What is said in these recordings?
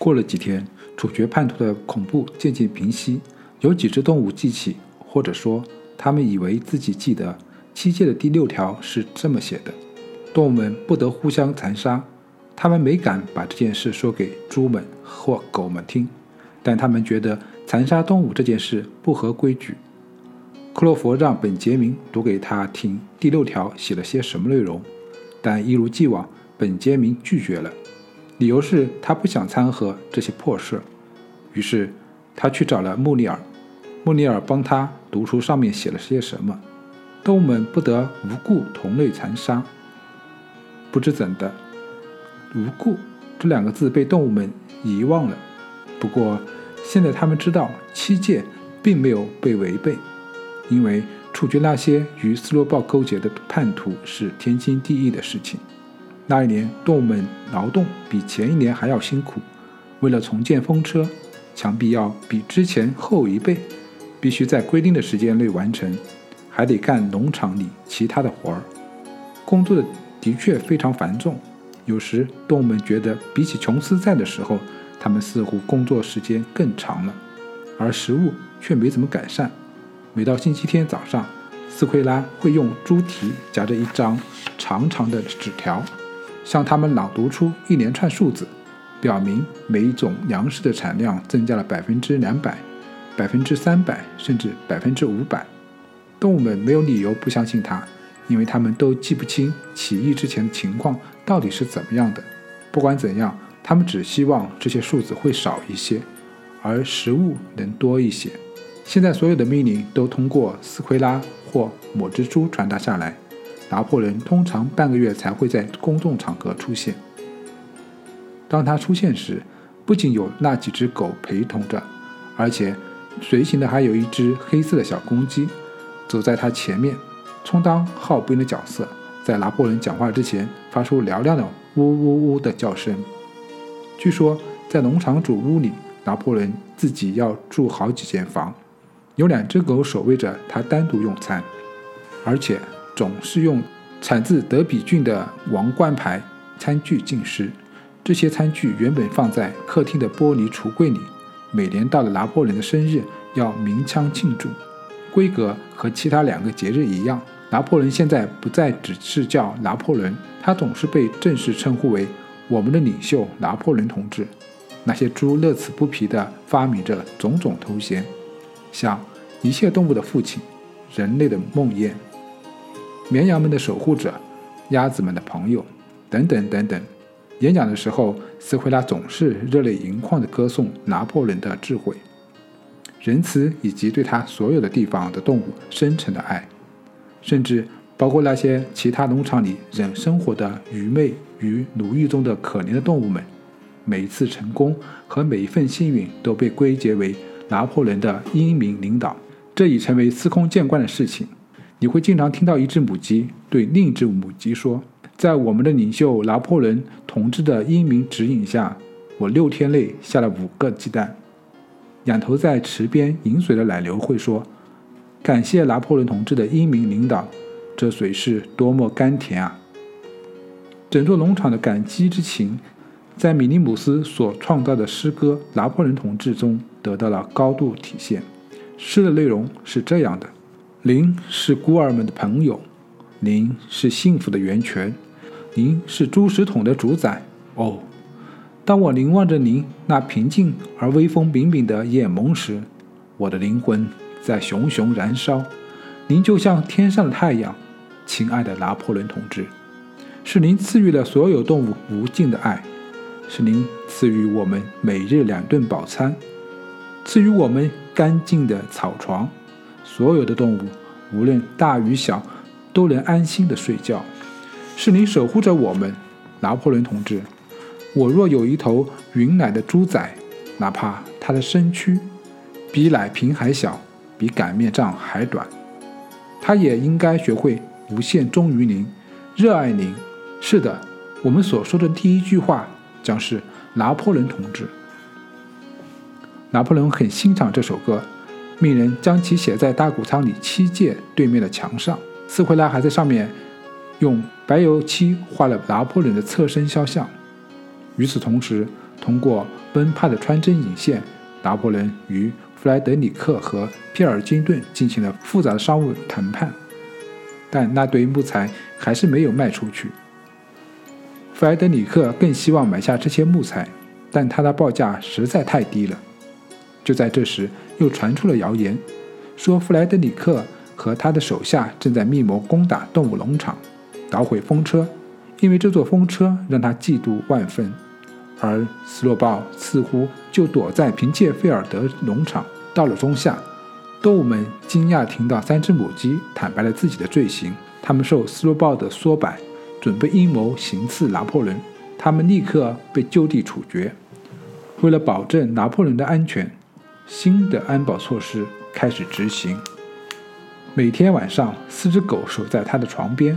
过了几天，处决叛徒的恐怖渐渐平息。有几只动物记起，或者说他们以为自己记得，七戒的第六条是这么写的：动物们不得互相残杀。他们没敢把这件事说给猪们或狗们听，但他们觉得残杀动物这件事不合规矩。克洛佛让本杰明读给他听第六条写了些什么内容，但一如既往，本杰明拒绝了。理由是他不想掺和这些破事，于是他去找了穆尼尔，穆尼尔帮他读出上面写了些什么：动物们不得无故同类残杀。不知怎的，“无故”这两个字被动物们遗忘了。不过现在他们知道七戒并没有被违背，因为处决那些与斯洛豹勾结的叛徒是天经地义的事情。那一年，动物们劳动比前一年还要辛苦。为了重建风车，墙壁要比之前厚一倍，必须在规定的时间内完成，还得干农场里其他的活儿。工作的的确非常繁重。有时，动物们觉得比起琼斯在的时候，他们似乎工作时间更长了，而食物却没怎么改善。每到星期天早上，斯奎拉会用猪蹄夹着一张长长的纸条。向他们朗读出一连串数字，表明每一种粮食的产量增加了百分之两百、百分之三百，甚至百分之五百。动物们没有理由不相信他，因为他们都记不清起义之前的情况到底是怎么样的。不管怎样，他们只希望这些数字会少一些，而食物能多一些。现在所有的命令都通过斯奎拉或抹蜘蛛传达下来。拿破仑通常半个月才会在公众场合出现。当他出现时，不仅有那几只狗陪同着，而且随行的还有一只黑色的小公鸡，走在他前面，充当号兵的角色，在拿破仑讲话之前发出嘹亮的呜呜呜的叫声。据说，在农场主屋里，拿破仑自己要住好几间房，有两只狗守卫着他单独用餐，而且。总是用产自德比郡的王冠牌餐具进食。这些餐具原本放在客厅的玻璃橱柜里。每年到了拿破仑的生日，要鸣枪庆祝。规格和其他两个节日一样。拿破仑现在不再只是叫拿破仑，他总是被正式称呼为我们的领袖拿破仑同志。那些猪乐此不疲地发明着种种头衔，像一切动物的父亲、人类的梦魇。绵羊们的守护者，鸭子们的朋友，等等等等。演讲的时候，斯奎拉总是热泪盈眶地歌颂拿破仑的智慧、仁慈以及对他所有的地方的动物深沉的爱，甚至包括那些其他农场里仍生活的愚昧与奴役中的可怜的动物们。每一次成功和每一份幸运都被归结为拿破仑的英明领导，这已成为司空见惯的事情。你会经常听到一只母鸡对另一只母鸡说：“在我们的领袖拿破仑同志的英明指引下，我六天内下了五个鸡蛋。”仰头在池边饮水的奶牛会说：“感谢拿破仑同志的英明领导，这水是多么甘甜啊！”整座农场的感激之情，在米尼姆斯所创造的诗歌《拿破仑同志》中得到了高度体现。诗的内容是这样的。您是孤儿们的朋友，您是幸福的源泉，您是猪食桶的主宰。哦，当我凝望着您那平静而威风凛凛的眼眸时，我的灵魂在熊熊燃烧。您就像天上的太阳，亲爱的拿破仑同志，是您赐予了所有动物无尽的爱，是您赐予我们每日两顿饱餐，赐予我们干净的草床。所有的动物，无论大与小，都能安心的睡觉。是你守护着我们，拿破仑同志。我若有一头云奶的猪仔，哪怕它的身躯比奶瓶还小，比擀面杖还短，它也应该学会无限忠于您，热爱您。是的，我们所说的第一句话将是拿破仑同志。拿破仑很欣赏这首歌。命人将其写在大谷仓里七界对面的墙上。斯奎拉还在上面用白油漆画了拿破仑的侧身肖像。与此同时，通过温帕的穿针引线，拿破仑与弗莱德里克和皮尔金顿进行了复杂的商务谈判，但那堆木材还是没有卖出去。弗莱德里克更希望买下这些木材，但他的报价实在太低了。就在这时，又传出了谣言，说弗莱德里克和他的手下正在密谋攻打动物农场，捣毁风车，因为这座风车让他嫉妒万分。而斯洛鲍似乎就躲在凭借费尔德农场。到了中夏，动物们惊讶听到三只母鸡坦白了自己的罪行，他们受斯洛鲍的唆摆，准备阴谋行刺拿破仑。他们立刻被就地处决。为了保证拿破仑的安全，新的安保措施开始执行。每天晚上，四只狗守在他的床边，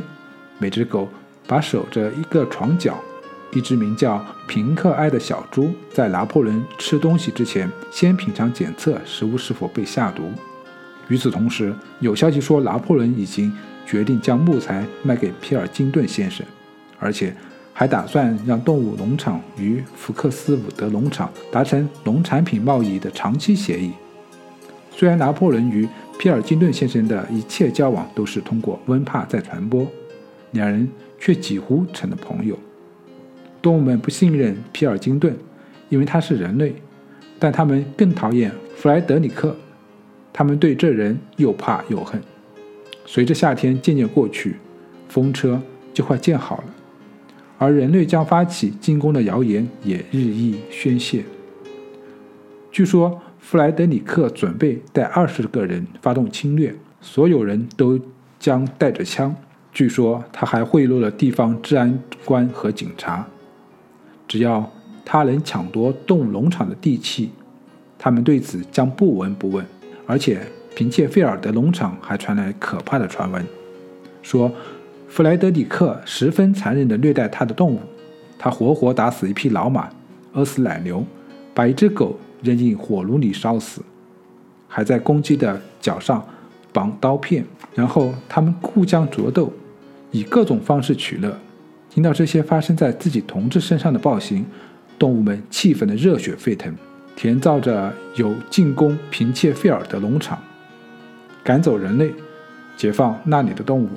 每只狗把守着一个床角。一只名叫平克埃的小猪，在拿破仑吃东西之前，先品尝检测食物是否被下毒。与此同时，有消息说拿破仑已经决定将木材卖给皮尔金顿先生，而且还打算让动物农场与福克斯伍德农场达成农产品贸易的长期协议。虽然拿破仑与皮尔金顿先生的一切交往都是通过温帕在传播，两人却几乎成了朋友。动物们不信任皮尔金顿，因为他是人类，但他们更讨厌弗莱德里克。他们对这人又怕又恨。随着夏天渐渐过去，风车就快建好了，而人类将发起进攻的谣言也日益宣泄。据说弗莱德里克准备带二十个人发动侵略，所有人都将带着枪。据说他还贿赂了地方治安官和警察。只要他能抢夺动物农场的地契，他们对此将不闻不问。而且，凭借费尔德农场还传来可怕的传闻，说弗莱德里克十分残忍地虐待他的动物，他活活打死一匹老马，饿死奶牛，把一只狗扔进火炉里烧死，还在公鸡的脚上绑刀片，然后他们互相搏斗，以各种方式取乐。听到这些发生在自己同志身上的暴行，动物们气愤得热血沸腾，填造着有进攻平切费尔德农场，赶走人类，解放那里的动物。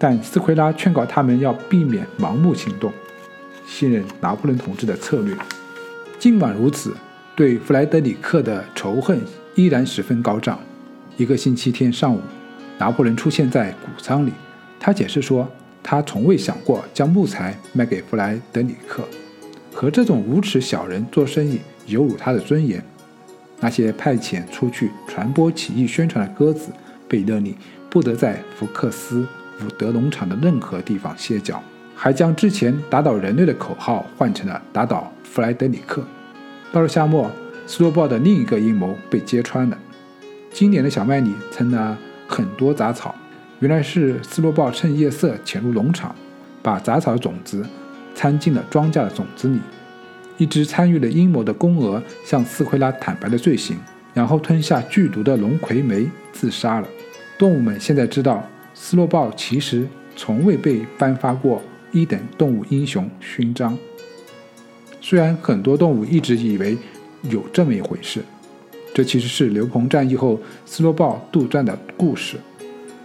但斯奎拉劝告他们要避免盲目行动，信任拿破仑同志的策略。尽管如此，对弗莱德里克的仇恨依然十分高涨。一个星期天上午，拿破仑出现在谷仓里，他解释说。他从未想过将木材卖给弗莱德里克，和这种无耻小人做生意有辱他的尊严。那些派遣出去传播起义宣传的鸽子被勒令不得在福克斯伍德农场的任何地方歇脚，还将之前打倒人类的口号换成了打倒弗莱德里克。到了夏末，斯洛鲍的另一个阴谋被揭穿了。今年的小麦里存了很多杂草。原来是斯洛鲍趁夜色潜入农场，把杂草种子掺进了庄稼的种子里。一只参与了阴谋的公鹅向斯奎拉坦白了罪行，然后吞下剧毒的龙葵梅自杀了。动物们现在知道，斯洛豹其实从未被颁发过一等动物英雄勋章。虽然很多动物一直以为有这么一回事，这其实是刘鹏战役后斯洛豹杜撰的故事。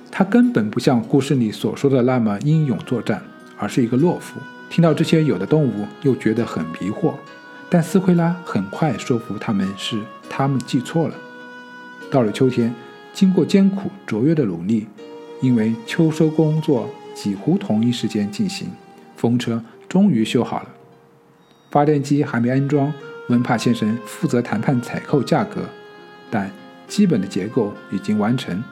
他根本不像故事里所说的那么英勇作战，而是一个懦夫。听到这些，有的动物又觉得很迷惑，但斯奎拉很快说服他们是他们记错了。到了秋天，经过艰苦卓越的努力，因为秋收工作几乎同一时间进行，风车终于修好了。发电机还没安装，温帕先生负责谈判采购价格，但基本的结构已经完成。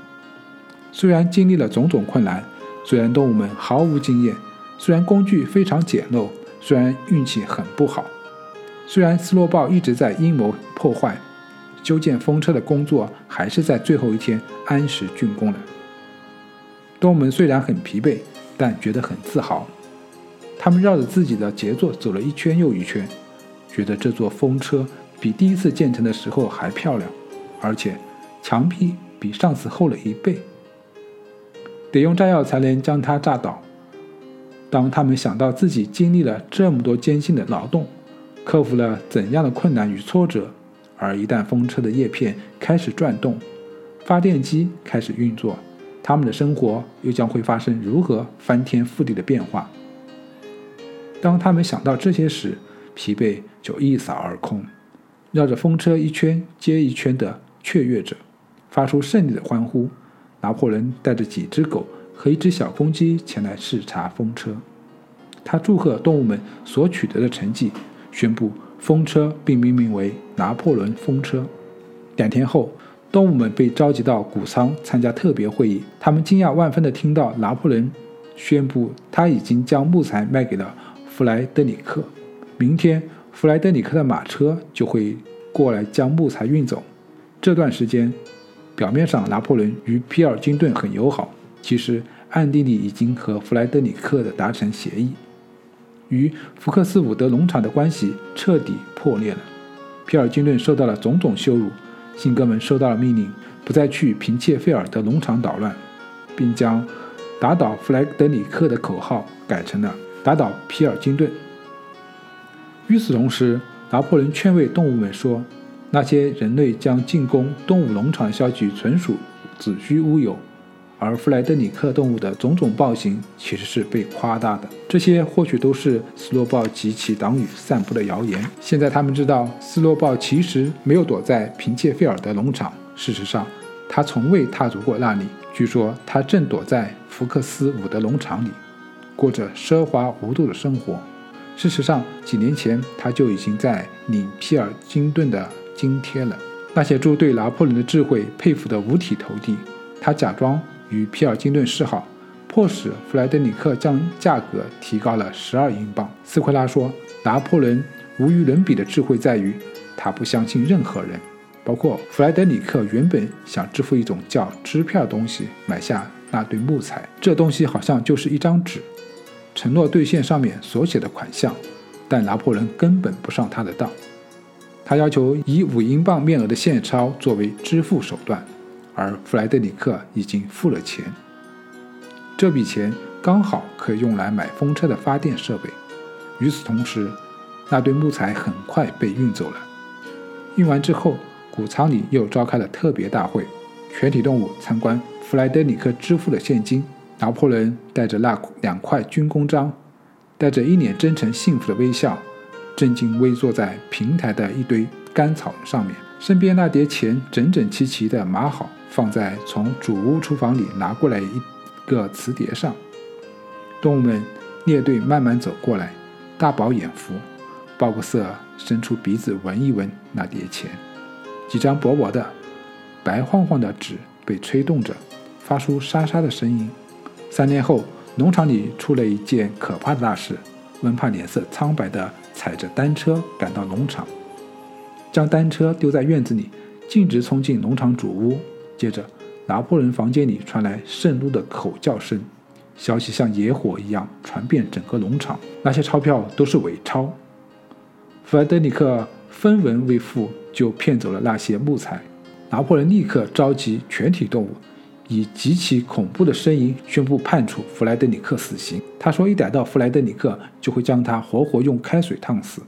虽然经历了种种困难，虽然动物们毫无经验，虽然工具非常简陋，虽然运气很不好，虽然斯洛豹一直在阴谋破坏，修建风车的工作还是在最后一天按时竣工了。动物们虽然很疲惫，但觉得很自豪。他们绕着自己的杰作走了一圈又一圈，觉得这座风车比第一次建成的时候还漂亮，而且墙壁比上次厚了一倍。得用炸药才能将它炸倒。当他们想到自己经历了这么多艰辛的劳动，克服了怎样的困难与挫折。而一旦风车的叶片开始转动，发电机开始运作，他们的生活又将会发生如何翻天覆地的变化？当他们想到这些时，疲惫就一扫而空。绕着风车一圈接一圈地雀跃着，发出胜利的欢呼。拿破仑带着几只狗和一只小公鸡前来视察风车，他祝贺动物们所取得的成绩，宣布风车并命名为拿破仑风车。两天后，动物们被召集到谷仓参加特别会议，他们惊讶万分地听到拿破仑宣布他已经将木材卖给了弗莱德里克，明天。弗莱德里克的马车就会过来将木材运走。这段时间，表面上拿破仑与皮尔金顿很友好，其实暗地里已经和弗莱德里克的达成协议，与福克斯伍德农场的关系彻底破裂了。皮尔金顿受到了种种羞辱，信哥们收到了命令，不再去平切费尔德农场捣乱，并将打倒弗莱德里克的口号改成了打倒皮尔金顿。与此同时，拿破仑劝慰动物们说：“那些人类将进攻动物农场的消息纯属子虚乌有，而弗莱德里克动物的种种暴行其实是被夸大的。这些或许都是斯洛鲍及其党羽散布的谣言。现在他们知道，斯洛鲍其实没有躲在平切菲尔德农场，事实上，他从未踏足过那里。据说，他正躲在福克斯伍德农场里，过着奢华无度的生活。”事实上，几年前他就已经在领皮尔金顿的津贴了。那些猪对拿破仑的智慧佩服得五体投地。他假装与皮尔金顿示好，迫使弗莱德里克将价格提高了十二英镑。斯奎拉说：“拿破仑无与伦比的智慧在于，他不相信任何人，包括弗莱德里克。原本想支付一种叫支票的东西买下那堆木材，这东西好像就是一张纸。”承诺兑现上面所写的款项，但拿破仑根本不上他的当。他要求以五英镑面额的现钞作为支付手段，而弗莱德里克已经付了钱。这笔钱刚好可以用来买风车的发电设备。与此同时，那堆木材很快被运走了。运完之后，谷仓里又召开了特别大会，全体动物参观弗莱德里克支付的现金。拿破仑带着那两块军功章，带着一脸真诚幸福的微笑，正襟危坐在平台的一堆干草上面。身边那叠钱整整齐齐地码好，放在从主屋厨房里拿过来一个瓷碟上。动物们列队慢慢走过来，大饱眼福。鲍克瑟伸出鼻子闻一闻那叠钱，几张薄薄的、白晃晃的纸被吹动着，发出沙沙的声音。三年后，农场里出了一件可怕的大事。温帕脸色苍白地踩着单车赶到农场，将单车丢在院子里，径直冲进农场主屋。接着，拿破仑房间里传来盛怒的口叫声，消息像野火一样传遍整个农场。那些钞票都是伪钞。弗莱德里克分文未付就骗走了那些木材。拿破仑立刻召集全体动物。以极其恐怖的声音宣布判处弗莱德里克死刑。他说：“一逮到弗莱德里克，就会将他活活用开水烫死。”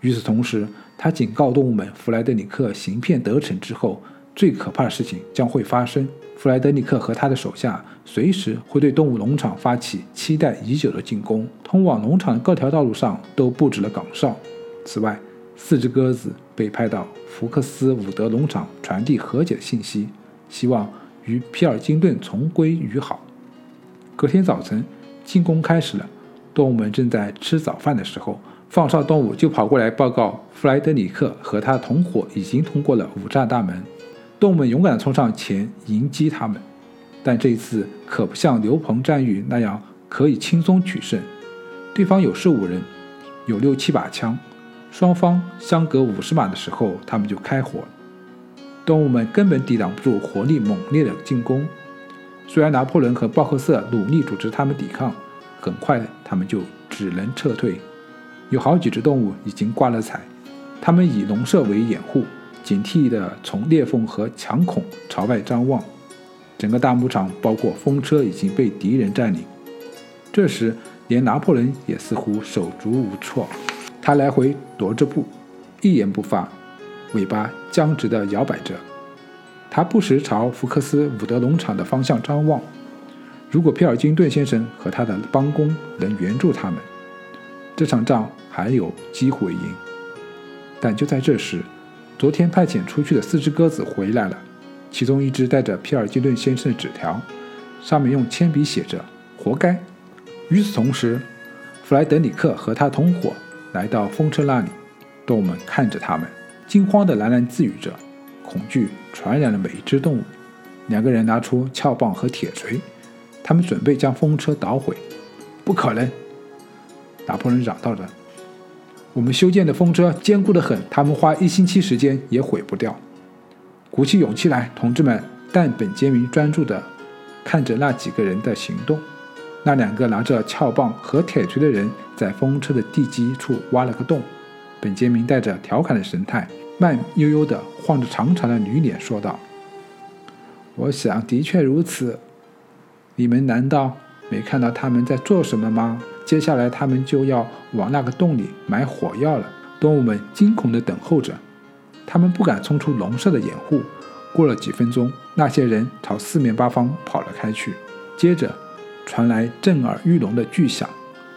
与此同时，他警告动物们：弗莱德里克行骗得逞之后，最可怕的事情将会发生。弗莱德里克和他的手下随时会对动物农场发起期待已久的进攻。通往农场的各条道路上都布置了岗哨。此外，四只鸽子被派到福克斯伍德农场传递和解的信息，希望。与皮尔金顿重归于好。隔天早晨，进攻开始了。动物们正在吃早饭的时候，放哨动物就跑过来报告：弗莱德里克和他同伙已经通过了五栅大门。动物们勇敢地冲上前迎击他们，但这一次可不像牛棚战役那样可以轻松取胜。对方有十五人，有六七把枪，双方相隔五十码的时候，他们就开火。动物们根本抵挡不住火力猛烈的进攻。虽然拿破仑和鲍克瑟努力组织他们抵抗，很快他们就只能撤退。有好几只动物已经挂了彩，它们以笼舍为掩护，警惕地从裂缝和墙孔朝外张望。整个大牧场，包括风车，已经被敌人占领。这时，连拿破仑也似乎手足无措。他来回踱着步，一言不发，尾巴僵直地摇摆着。他不时朝福克斯伍德农场的方向张望。如果皮尔金顿先生和他的帮工能援助他们，这场仗还有机会赢。但就在这时，昨天派遣出去的四只鸽子回来了，其中一只带着皮尔金顿先生的纸条，上面用铅笔写着“活该”。与此同时，弗莱德里克和他同伙来到风车那里，动物们看着他们，惊慌地喃喃自语着。恐惧传染了每一只动物。两个人拿出撬棒和铁锤，他们准备将风车捣毁。不可能！拿破仑嚷道着：“我们修建的风车坚固得很，他们花一星期时间也毁不掉。鼓起勇气来，同志们！”但本杰明专注地看着那几个人的行动。那两个拿着撬棒和铁锤的人在风车的地基处挖了个洞。本杰明带着调侃的神态。慢悠悠地晃着长长的驴脸说道：“我想的确如此。你们难道没看到他们在做什么吗？接下来他们就要往那个洞里埋火药了。”动物们惊恐地等候着，他们不敢冲出笼舍的掩护。过了几分钟，那些人朝四面八方跑了开去。接着传来震耳欲聋的巨响，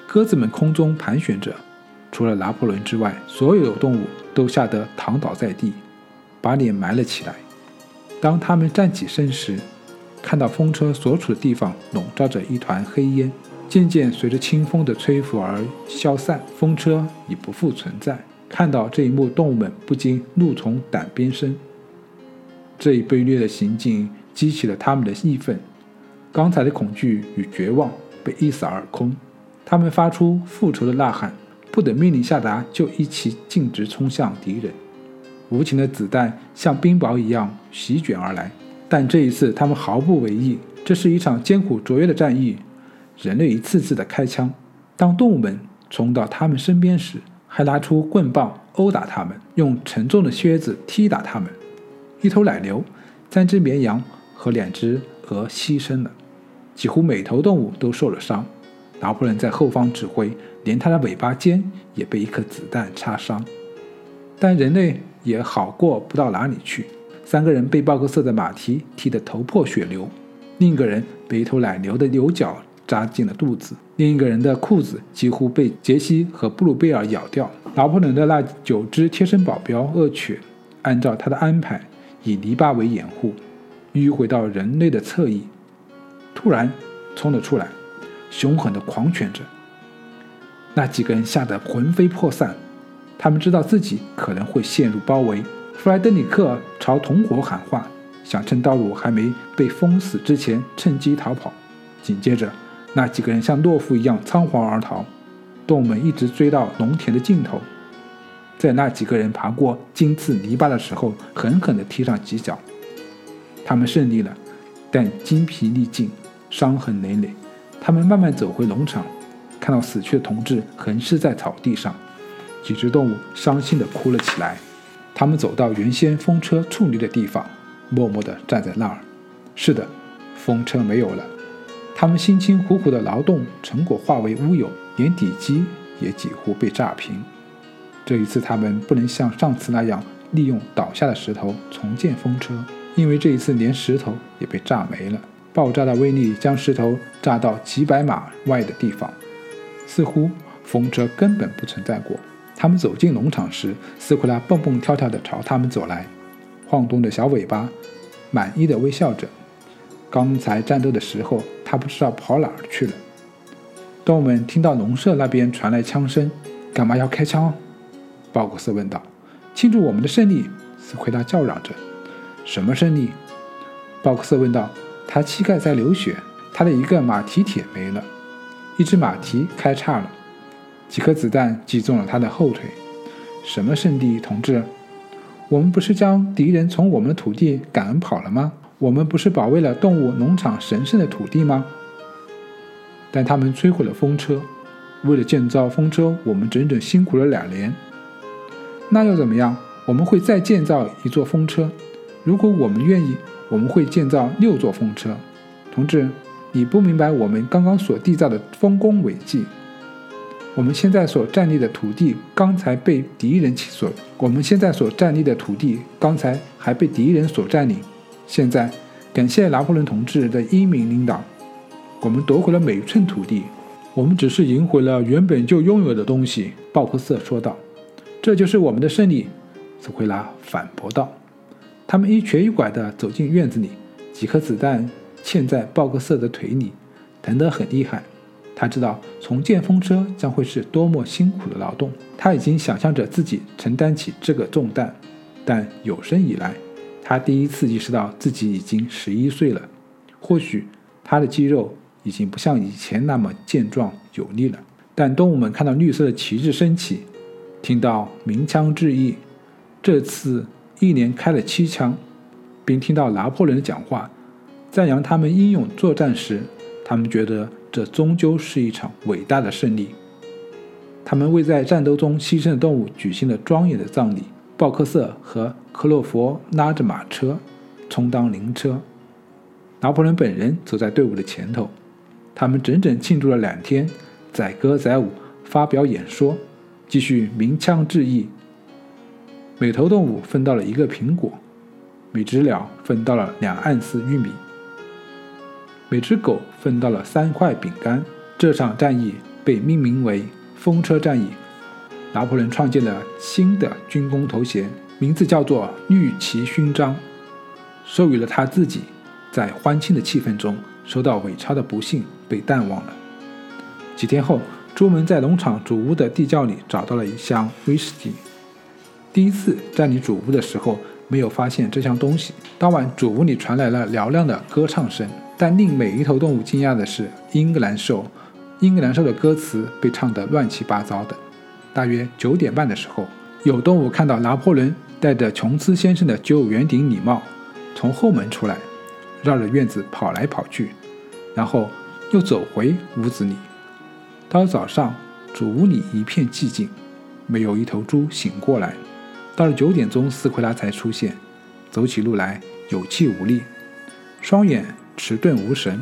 鸽子们空中盘旋着。除了拿破仑之外，所有的动物都吓得躺倒在地，把脸埋了起来。当他们站起身时，看到风车所处的地方笼罩着一团黑烟，渐渐随着清风的吹拂而消散，风车已不复存在。看到这一幕，动物们不禁怒从胆边生。这一卑劣的行径激起了他们的义愤，刚才的恐惧与绝望被一扫而空，他们发出复仇的呐喊。不等命令下达，就一齐径直冲向敌人。无情的子弹像冰雹一样席卷而来，但这一次他们毫不为意。这是一场艰苦卓越的战役。人类一次次的开枪，当动物们冲到他们身边时，还拿出棍棒殴打他们，用沉重的靴子踢打他们。一头奶牛、三只绵羊和两只鹅牺牲了，几乎每头动物都受了伤。拿破仑在后方指挥。连他的尾巴尖也被一颗子弹插伤，但人类也好过不到哪里去。三个人被鲍克瑟的马蹄踢得头破血流，另一个人被一头奶牛的牛角扎进了肚子，另一个人的裤子几乎被杰西和布鲁贝尔咬掉。拿破仑的那九只贴身保镖恶犬，按照他的安排，以篱笆为掩护，迂回到人类的侧翼，突然冲了出来，凶狠地狂犬着。那几个人吓得魂飞魄散，他们知道自己可能会陷入包围。弗莱德里克朝同伙喊话，想趁道路还没被封死之前趁机逃跑。紧接着，那几个人像懦夫一样仓皇而逃。动物们一直追到农田的尽头，在那几个人爬过荆刺泥巴的时候，狠狠地踢上几脚。他们胜利了，但精疲力尽，伤痕累累。他们慢慢走回农场。看到死去的同志横尸在草地上，几只动物伤心地哭了起来。他们走到原先风车矗立的地方，默默地站在那儿。是的，风车没有了，他们辛辛苦苦的劳动成果化为乌有，连底基也几乎被炸平。这一次，他们不能像上次那样利用倒下的石头重建风车，因为这一次连石头也被炸没了。爆炸的威力将石头炸到几百码外的地方。似乎风车根本不存在过。他们走进农场时，斯库拉蹦蹦跳跳地朝他们走来，晃动着小尾巴，满意的微笑着。刚才战斗的时候，他不知道跑哪儿去了。动物们听到农舍那边传来枪声，干嘛要开枪？鲍克斯问道。庆祝我们的胜利！斯奎拉叫嚷着。什么胜利？鲍克斯问道。他膝盖在流血，他的一个马蹄铁没了。一只马蹄开叉了，几颗子弹击中了他的后腿。什么圣地，同志？我们不是将敌人从我们的土地赶跑了吗？我们不是保卫了动物农场神圣的土地吗？但他们摧毁了风车。为了建造风车，我们整整辛苦了两年。那又怎么样？我们会再建造一座风车。如果我们愿意，我们会建造六座风车，同志。你不明白我们刚刚所缔造的丰功伟绩。我们现在所站立的土地刚才被敌人所，我们现在所站立的土地刚才还被敌人所占领。现在，感谢拿破仑同志的英明领导，我们夺回了每一寸土地。我们只是赢回了原本就拥有的东西。”鲍克瑟说道。“这就是我们的胜利。”斯奎拉反驳道。他们一瘸一拐地走进院子里，几颗子弹嵌在鲍克瑟的腿里，疼得很厉害。他知道重建风车将会是多么辛苦的劳动，他已经想象着自己承担起这个重担，但有生以来，他第一次意识到自己已经十一岁了。或许他的肌肉已经不像以前那么健壮有力了，但动物们看到绿色的旗帜升起，听到鸣枪致意，这次一连开了七枪，并听到拿破仑的讲话，赞扬他们英勇作战时，他们觉得。这终究是一场伟大的胜利。他们为在战斗中牺牲的动物举行了庄严的葬礼。鲍克瑟和克洛佛拉着马车，充当灵车。拿破仑本人走在队伍的前头。他们整整庆祝了两天，载歌载舞，发表演说，继续鸣枪致意。每头动物分到了一个苹果，每只鸟分到了两盎司玉米。每只狗分到了三块饼干。这场战役被命名为“风车战役”。拿破仑创建了新的军功头衔，名字叫做“绿旗勋章”，授予了他自己。在欢庆的气氛中，收到伪钞的不幸被淡忘了。几天后，朱门在农场主屋的地窖里找到了一箱威士忌。第一次占领主屋的时候，没有发现这项东西。当晚，主屋里传来了嘹亮的歌唱声。但令每一头动物惊讶的是，英格兰兽，英格兰兽的歌词被唱得乱七八糟的。大约九点半的时候，有动物看到拿破仑戴着琼斯先生的九五圆顶礼帽，从后门出来，绕着院子跑来跑去，然后又走回屋子里。到了早上，主屋里一片寂静，没有一头猪醒过来。到了九点钟，斯奎拉才出现，走起路来有气无力，双眼。迟钝无神，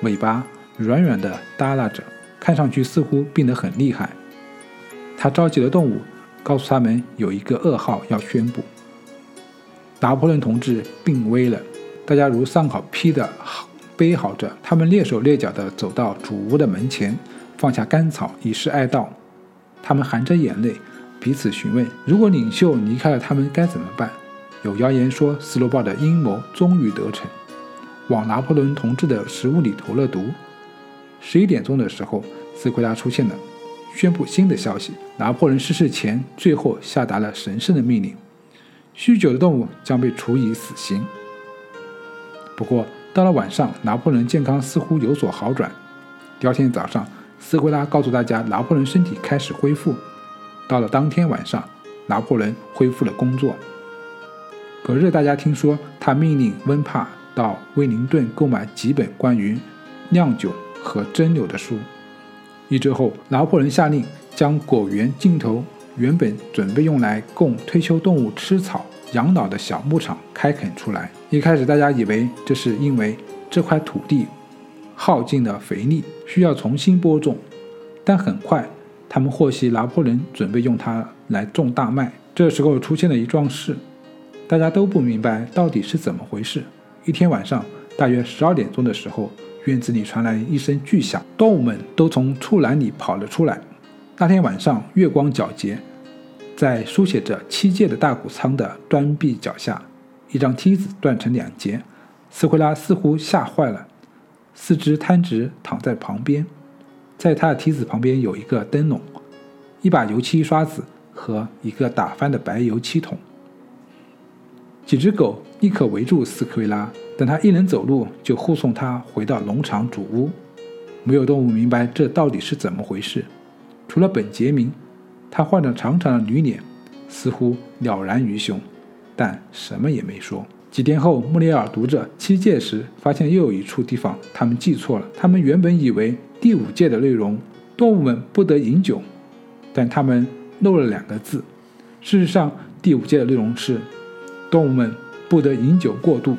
尾巴软软的耷拉着，看上去似乎病得很厉害。他召集了动物，告诉他们有一个噩耗要宣布：拿破仑同志病危了。大家如丧考坯的悲嚎着，他们蹑手蹑脚地走到主屋的门前，放下干草以示哀悼。他们含着眼泪，彼此询问：如果领袖离开了他们该怎么办？有谣言说，斯洛鲍的阴谋终于得逞。往拿破仑同志的食物里投了毒。十一点钟的时候，斯奎拉出现了，宣布新的消息：拿破仑逝世前，最后下达了神圣的命令：酗酒的动物将被处以死刑。不过，到了晚上，拿破仑健康似乎有所好转。第二天早上，斯奎拉告诉大家，拿破仑身体开始恢复。到了当天晚上，拿破仑恢复了工作。隔日，大家听说他命令温帕。到威灵顿购买几本关于酿酒和蒸馏的书。一周后，拿破仑下令将果园尽头原本准备用来供退休动物吃草养老的小牧场开垦出来。一开始，大家以为这是因为这块土地耗尽了肥力，需要重新播种。但很快，他们获悉拿破仑准备用它来种大麦。这时候出现了一桩事，大家都不明白到底是怎么回事。一天晚上，大约十二点钟的时候，院子里传来一声巨响，动物们都从畜栏里跑了出来。那天晚上，月光皎洁，在书写着七界的大谷仓的端壁脚下，一张梯子断成两截。斯奎拉似乎吓坏了，四肢摊直躺在旁边，在他的梯子旁边有一个灯笼、一把油漆刷子和一个打翻的白油漆桶。几只狗立刻围住斯奎拉，等他一人走路，就护送他回到农场主屋。没有动物明白这到底是怎么回事，除了本杰明，他换着长长的驴脸，似乎了然于胸，但什么也没说。几天后，穆里尔读着七届时，发现又有一处地方他们记错了。他们原本以为第五届的内容“动物们不得饮酒”，但他们漏了两个字。事实上，第五届的内容是。动物们不得饮酒过度。